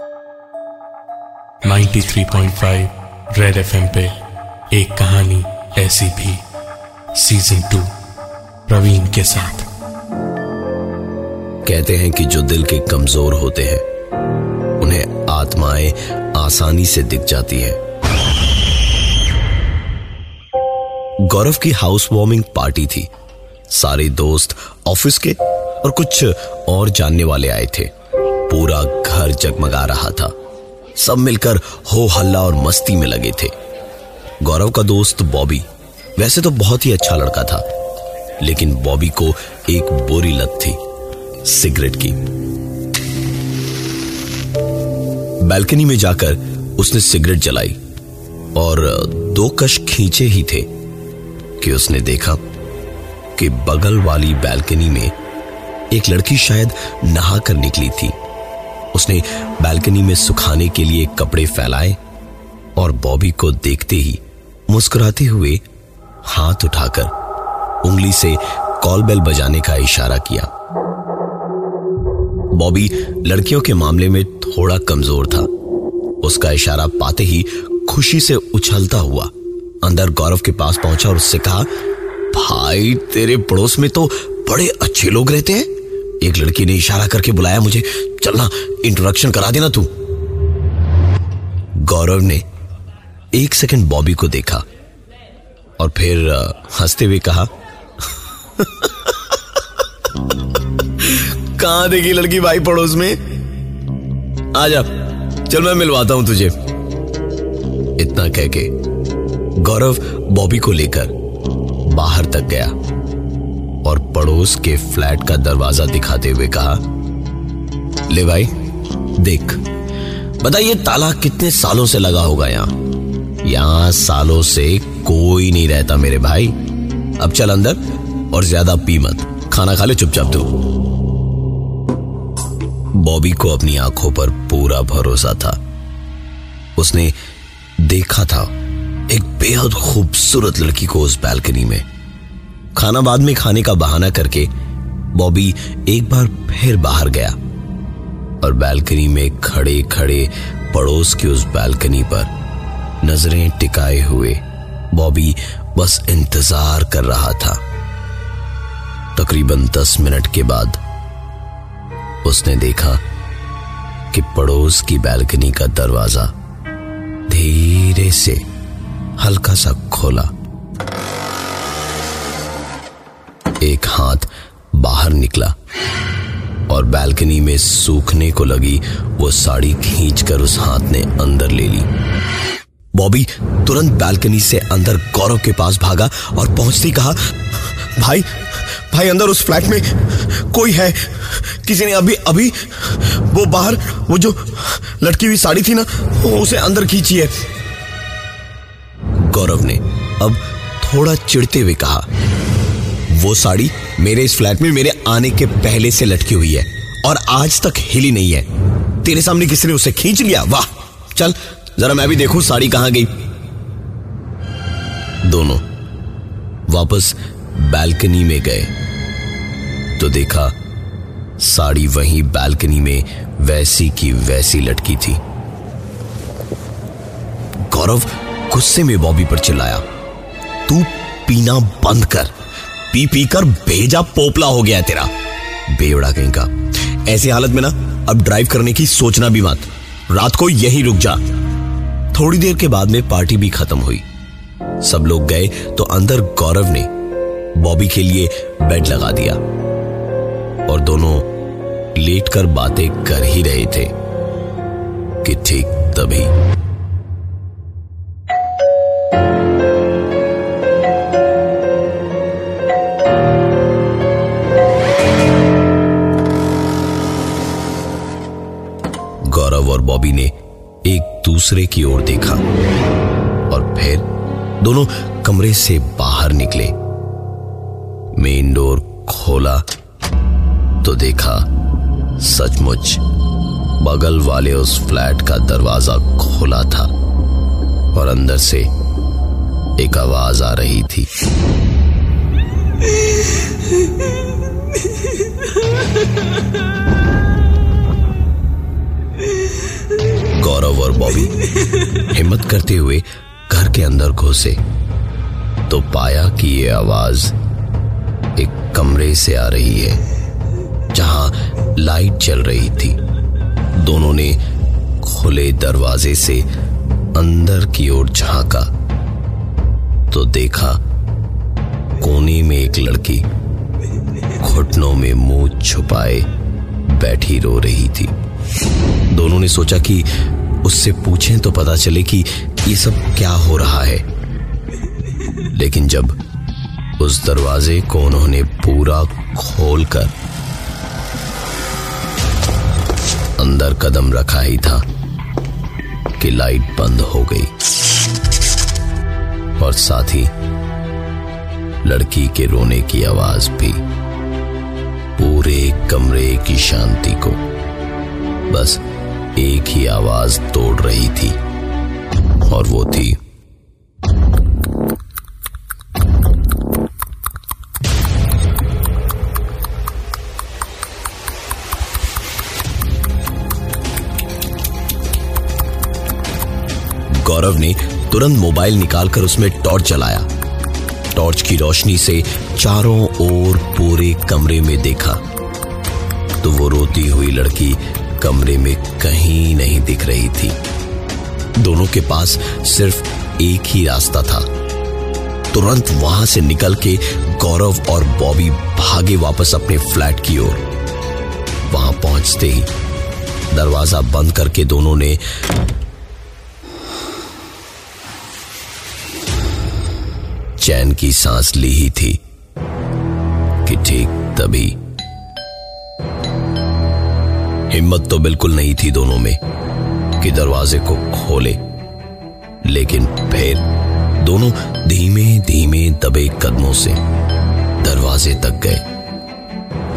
93.5 red FM पे एक कहानी ऐसी भी। सीज़न टू प्रवीण के साथ। कहते हैं कि जो दिल के कमज़ोर होते हैं, उन्हें आत्माएँ आसानी से दिख जाती है। गौरव की हाउस वार्मिंग पार्टी थी। सारे दोस्त ऑफ़िस के और कुछ और जानने वाले आए थे। पूरा घर जगमगा रहा था। सब मिलकर हो हल्ला और मस्ती में लगे थे। गौरव का दोस्त बॉबी, वैसे तो बहुत ही अच्छा लड़का था, लेकिन बॉबी को एक बुरी लत थी, सिगरेट की। बैल्कनी में जाकर उसने सिगरेट जलाई और दो कश खींचे ही थे कि उसने देखा कि बगल वाली बैल्कनी में एक लड़की शायद नहा कर निकली थी। उसने बैल्कनी में सुखाने के लिए कपड़े फैलाए और बॉबी को देखते ही मुस्कुराते हुए हाथ उठाकर उंगली से कॉल बेल बजाने का इशारा किया। बॉबी लड़कियों के मामले में थोड़ा कमज़ोर था। उसका इशारा पाते ही खुशी से उछलता हुआ अंदर गौरव के पास पहुँचा और उससे कहा, भाई, तेरे पड़ोस में तो बड़े अच्छे लोग रहते हैं। एक लड़की ने इशारा करके बुलाया, मुझे चलना इंट्रोडक्शन करा देना तू. गौरव ने एक सेकंड बॉबी को देखा और फिर हँसते हुए कहा, कहाँ देखी लड़की भाई पड़ोस में? आ जा चल मैं मिलवाता हूँ तुझे। इतना कह के गौरव बॉबी को लेकर बाहर तक गया। और पड़ोस के फ्लैट का दरवाज़ा दिखाते हुए कहा, ले भाई, देख, बताइए ताला कितने सालों से लगा होगा यहाँ? यहाँ सालों से कोई नहीं रहता मेरे भाई। अब चल अंदर और ज़्यादा पी मत, खाना खा ले, चुपचाप तू। बॉबी को अपनी आँखों पर पूरा भरोसा था। उसने देखा था एक बेहद खूबसूरत लड़की को उस बैल्कनी में। खाना बाद में खाने का बहाना करके बॉबी एक बार फिर बाहर गया और बैल्कनी में खड़े खड़े पड़ोस की उस बैल्कनी पर नज़रें टिकाए हुए बॉबी बस इंतज़ार कर रहा था। तकरीबन दस मिनट के बाद उसने देखा कि पड़ोस की बैल्कनी का दरवाज़ा धीरे से हल्का सा खोला। एक हाथ बाहर निकला और बैल्कनी में सूखने को लगी वो साड़ी खींचकर उस हाथ ने अंदर ले ली। बॉबी तुरंत बैल्कनी से अंदर गौरव के पास भागा और पहुँचते कहा, भाई भाई, अंदर उस फ्लैट में कोई है? किसी ने अभी अभी वो बाहर, वो जो लटकी हुई साड़ी थी ना, उसे अंदर खींची है? गौरव ने अब थोड़ा चिढ़ते हुए कहा वो साड़ी मेरे इस फ्लैट में मेरे आने के पहले से लटकी हुई है और आज तक हिली नहीं है। तेरे सामने किसी ने उसे खींच लिया? वाह, चल, जरा मैं भी देखूँ साड़ी कहाँ गई। दोनों वापस बैल्कनी में गए। तो देखा, साड़ी वहीं बैल्कनी में वैसी की वैसी लटकी थी। गौरव, गुस्से में बॉबी पर चिल्लाया, तू पीना बंद कर। पी पी कर भेजा पोपला हो गया तेरा। बेवड़ा कहीं का। ऐसी हालत में ना, अब ड्राइव करने की सोचना भी मत। रात को यहीं रुक जा। थोड़ी देर के बाद में पार्टी भी खत्म हुई। सब लोग गए तो अंदर गौरव ने बॉबी के लिए बेड लगा दिया। और दोनों लेटकर बातें कर ही रहे थे कि ठीक तभी। दूसरे की ओर देखा और फिर दोनों कमरे से बाहर निकले। मेन डोर खोला तो देखा सचमुच बगल वाले उस फ्लैट का दरवाज़ा खोला था और अंदर से एक आवाज़ आ रही थी। गौरव और बॉबी हिम्मत करते हुए घर के अंदर घुसे तो पाया कि ये आवाज़ एक कमरे से आ रही है, जहाँ लाइट जल रही थी। दोनों ने खुले दरवाजे से अंदर की ओर झांका तो देखा कोने में एक लड़की घुटनों में मुँह छुपाए बैठी रो रही थी। दोनों ने सोचा कि उससे पूछें तो पता चले कि ये सब क्या हो रहा है। लेकिन जब उस दरवाजे को उन्होंने पूरा खोलकर अंदर कदम रखा ही था कि लाइट बंद हो गई। और साथ ही लड़की के रोने की आवाज़ भी पूरे कमरे की शांति को बस एक ही आवाज़ तोड़ रही थी, और वो थी। गौरव ने तुरंत मोबाइल निकालकर उसमें टॉर्च जलाया। टॉर्च की रोशनी से चारों ओर पूरे कमरे में देखा। तो वो रोती हुई लड़की कमरे में कहीं नहीं दिख रही थी। दोनों के पास सिर्फ़ एक ही रास्ता था। तुरंत वहाँ से निकल के गौरव और बॉबी भागे वापस अपने फ्लैट की ओर। वहाँ पहुँचते ही दरवाज़ा बंद करके दोनों ने चैन की सांस ली ही थी कि ठीक तभी हिम्मत तो बिल्कुल नहीं थी दोनों में कि दरवाजे को खोले। लेकिन फिर दोनों धीमे धीमे, दबे कदमों से दरवाजे तक गए।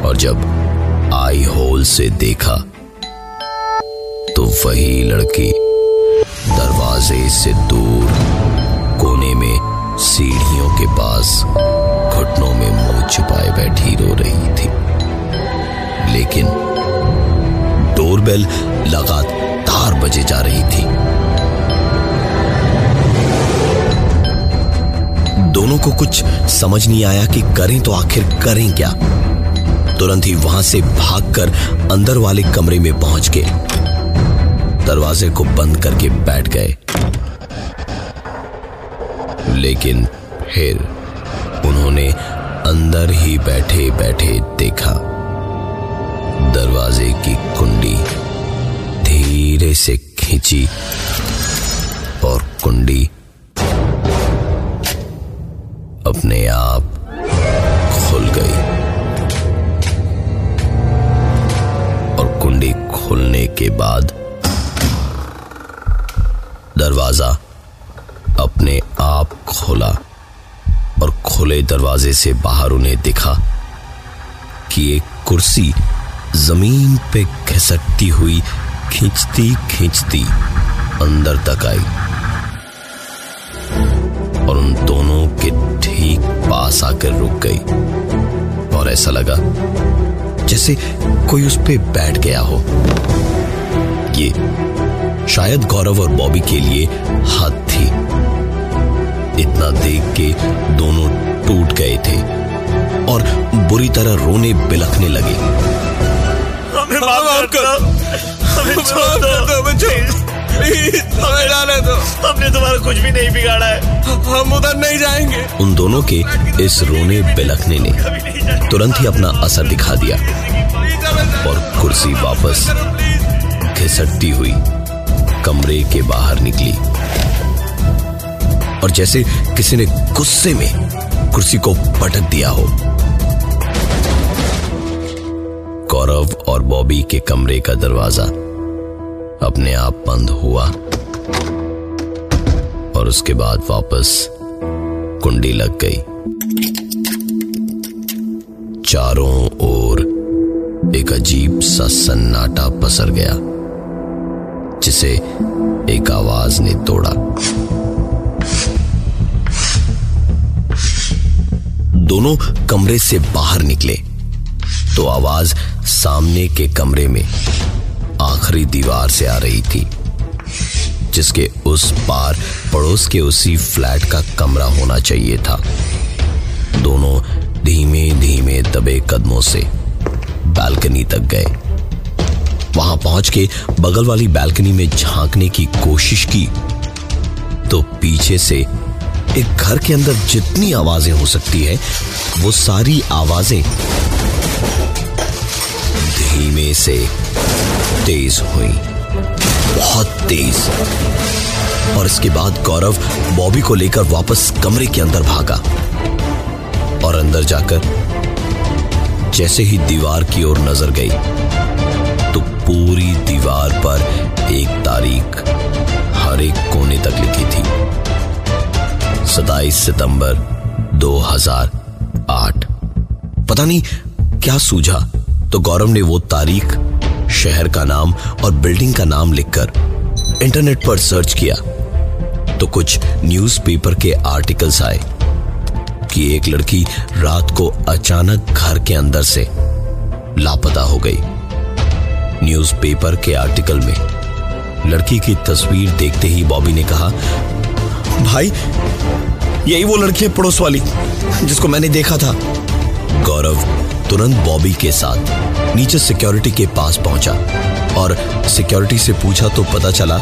और जब आई होल से देखा तो वही लड़की दरवाजे से दूर कोने में सीढ़ियों के पास घुटनों में मुँह छुपाए बैठी रो रही थी। लेकिन डोरबेल लगातार बजे जा रही थी। दोनों को कुछ समझ नहीं आया कि करें तो आखिर करें क्या। तुरंत ही वहाँ से भागकर अंदर वाले कमरे में पहुँच गए। दरवाजे को बंद करके बैठ गए। लेकिन फिर उन्होंने अंदर ही बैठे बैठे देखा। दरवाजे की कुंडी धीरे से खींची और कुंडी अपने आप खुल गई। और कुंडी खुलने के बाद दरवाज़ा अपने आप खोला और खुले दरवाजे से बाहर उन्हें दिखा कि एक कुर्सी ज़मीन पे घसटती हुई खींचती खींचती अंदर तक आई। और उन दोनों के ठीक पास आकर रुक गई। और ऐसा लगा जैसे कोई उस पर बैठ गया हो। ये शायद गौरव और बॉबी के लिए हद थी। इतना देख के दोनों टूट गए थे और बुरी तरह रोने बिलखने लगे। हमें माफ़ कर हमने तुम्हारा कुछ भी नहीं बिगाड़ा है। हम उधर नहीं जाएँगे। उन दोनों के इस रोने बिलखने ने तुरंत ही अपना असर दिखा दिया और कुर्सी वापस घिसटती हुई कमरे के बाहर निकली। और जैसे किसी ने गुस्से में कुर्सी को पटक दिया हो। गौरव और बॉबी के कमरे का दरवाज़ा अपने आप बंद हुआ और उसके बाद वापस कुंडी लग गई। चारों ओर एक अजीब सा सन्नाटा पसर गया, जिसे एक आवाज़ ने तोड़ा। दोनों कमरे से बाहर निकले तो आवाज़ सामने के कमरे में आखिरी दीवार से आ रही थी, जिसके उस पार पड़ोस के उसी फ्लैट का कमरा होना चाहिए था। दोनों धीमे धीमे दबे कदमों से बालकनी तक गए। वहाँ पहुँच के बगल वाली बालकनी में झांकने की कोशिश की तो पीछे से एक घर के अंदर जितनी आवाज़ें हो सकती है, वो सारी आवाज़ें धीमे से तेज हुई। बहुत तेज। और इसके बाद गौरव बॉबी को लेकर वापस कमरे के अंदर भागा। और अंदर जाकर जैसे ही दीवार की ओर नज़र गई तो पूरी दीवार पर एक तारीख हर एक कोने तक लिखी थी। सताईस सितंबर 2008 पता नहीं, क्या सूझा? तो गौरव ने वो तारीख शहर का नाम और बिल्डिंग का नाम लिखकर इंटरनेट पर सर्च किया तो कुछ न्यूज़पेपर के आर्टिकल्स आए कि एक लड़की रात को अचानक घर के अंदर से लापता हो गई। न्यूज़पेपर के आर्टिकल में लड़की की तस्वीर देखते ही बॉबी ने कहा, भाई, यही वो लड़की है पड़ोस वाली, जिसको मैंने देखा था। गौरव तुरंत बॉबी के साथ नीचे सिक्योरिटी के पास पहुँचा और सिक्योरिटी से पूछा तो पता चला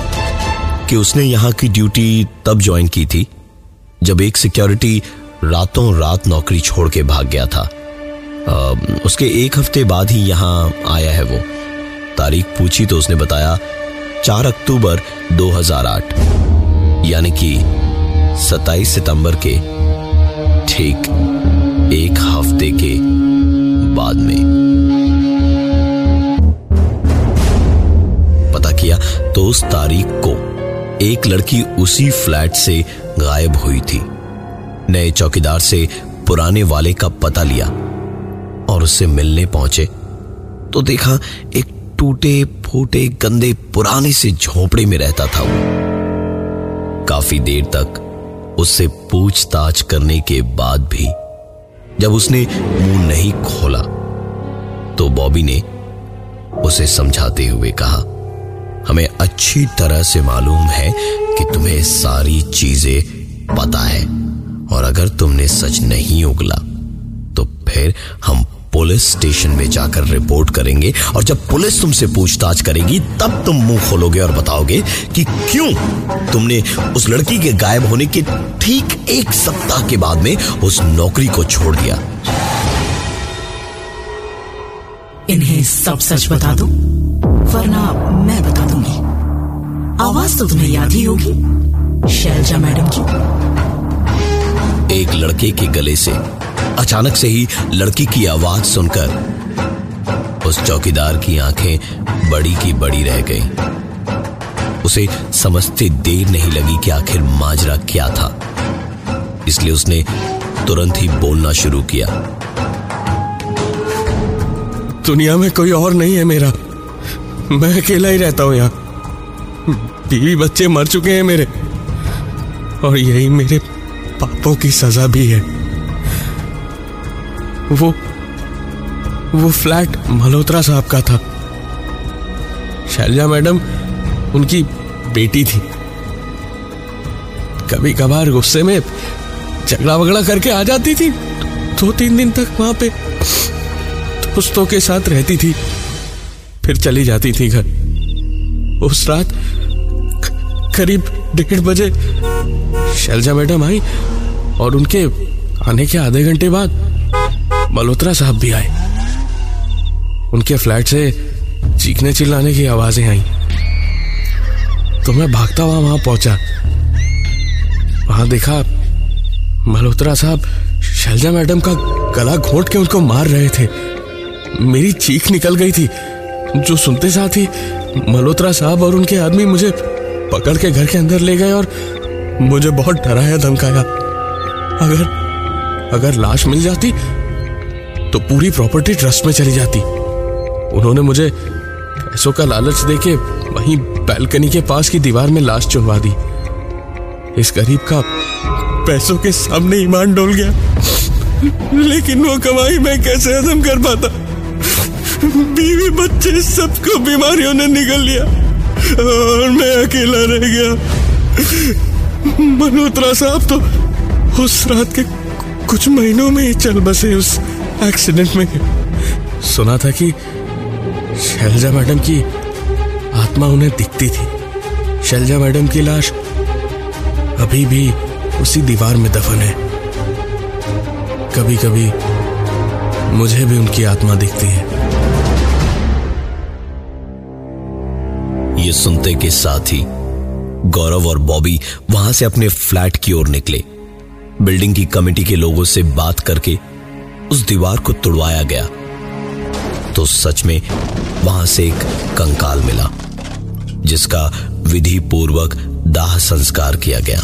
कि उसने यहाँ की ड्यूटी तब ज्वाइन की थी जब एक सिक्योरिटी रातों रात नौकरी छोड़ के भाग गया था। आ, उसके एक हफ़्ते बाद ही यहाँ आया है वो। तारीख पूछी तो उसने बताया चार अक्टूबर 2008 यानी कि 27 सितंबर के ठीक एक हफ़्ते के बाद में। 22 तारीख को, एक लड़की उसी फ्लैट से गायब हुई थी। नए चौकीदार से पुराने वाले का पता लिया और उससे मिलने पहुँचे। तो देखा एक टूटे फूटे गंदे पुराने से झोपड़े में रहता था वो। काफ़ी देर तक उससे पूछताछ करने के बाद भी जब उसने मुँह नहीं खोला तो बॉबी ने उसे समझाते हुए कहा हमें अच्छी तरह से मालूम है कि तुम्हें सारी चीज़ें पता है। और अगर तुमने सच नहीं उगला तो फिर हम पुलिस स्टेशन में जाकर रिपोर्ट करेंगे। और जब पुलिस तुमसे पूछताछ करेगी, तब तुम मुँह खोलोगे और बताओगे कि क्यों तुमने उस लड़की के गायब होने के ठीक एक सप्ताह के बाद में उस नौकरी को छोड़ दिया। इन्हें सब सच बता दो? वरना मैं बता दूँगी। आवाज़ तो तुम्हें याद ही होगी शैलजा मैडम की। एक लड़के के गले से अचानक से ही लड़की की आवाज़ सुनकर उस चौकीदार की आँखें बड़ी की बड़ी रह गई। उसे समझते देर नहीं लगी कि आखिर माजरा क्या था। इसलिए उसने तुरंत ही बोलना शुरू किया। दुनिया में कोई और नहीं है मेरा। मैं अकेला ही रहता हूँ यहाँ। बीवी बच्चे मर चुके हैं मेरे। और यही मेरे पापों की सजा भी है। वो वो फ्लैट मल्होत्रा साहब का था। शैलजा मैडम, उनकी बेटी थी। कभी कभार गुस्से में झगड़ा वगड़ा करके आ जाती थी। दो तीन दिन तक वहाँ पे दोस्तों के साथ रहती थी। फिर चली जाती थी घर। उस रात करीब डेढ़ बजे शैलजा मैडम आई और उनके आने के आधे घंटे बाद मल्होत्रा साहब भी आए। उनके फ्लैट से चीखने चिल्लाने की आवाज़ें आई। तो मैं भागता हुआ वहाँ पहुँचा। वहाँ देखा मल्होत्रा साहब शैलजा मैडम का गला घोट के उनको मार रहे थे। मेरी चीख निकल गई थी। जो सुनते साथ ही मल्होत्रा साहब और उनके आदमी मुझे पकड़ के घर के अंदर ले गए और मुझे बहुत डराया, धमकाया। अगर अगर लाश मिल जाती तो पूरी प्रॉपर्टी ट्रस्ट में चली जाती। उन्होंने मुझे पैसों का लालच देके वहीं बैल्कनी के पास की दीवार में लाश चुनवा दी। इस गरीब का पैसों के सामने ईमान डोल गया। लेकिन वो कमाई मैं कैसे हजम कर पाता? बीवी बच्चे सबको बीमारियों ने निकल लिया। और मैं अकेला रह गया। मल्होत्रा साहब तो उस रात के कुछ महीनों में ही चल बसे उस एक्सीडेंट में। सुना था कि शैलजा मैडम की आत्मा उन्हें दिखती थी। शैलजा मैडम की लाश अभी भी उसी दीवार में दफन है। कभी कभी मुझे भी उनकी आत्मा दिखती है। ये सुनते के साथ ही गौरव और बॉबी वहाँ से अपने फ्लैट की ओर निकले। बिल्डिंग की कमेटी के लोगों से बात करके उस दीवार को तुड़वाया गया। तो सच में वहाँ से एक कंकाल मिला, जिसका विधि पूर्वक दाह संस्कार किया गया।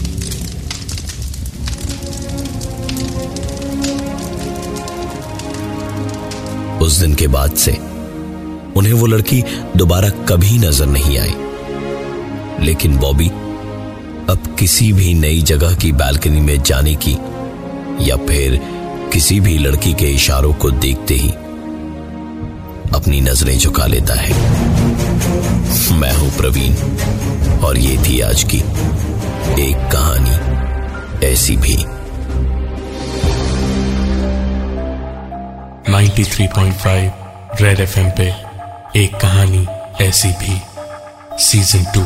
उस दिन के बाद से उन्हें वो लड़की दोबारा कभी नज़र नहीं आई। लेकिन बॉबी, अब किसी भी नई जगह की बालकनी में जाने की, या फिर किसी भी लड़की के इशारों को देखते ही अपनी नज़रें झुका लेता है। मैं हूँ प्रवीण, और ये थी आज की एक कहानी ऐसी भी। 93.5 रेड एफएम पे। एक कहानी ऐसी भी सीज़न टू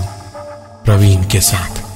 प्रवीण के साथ।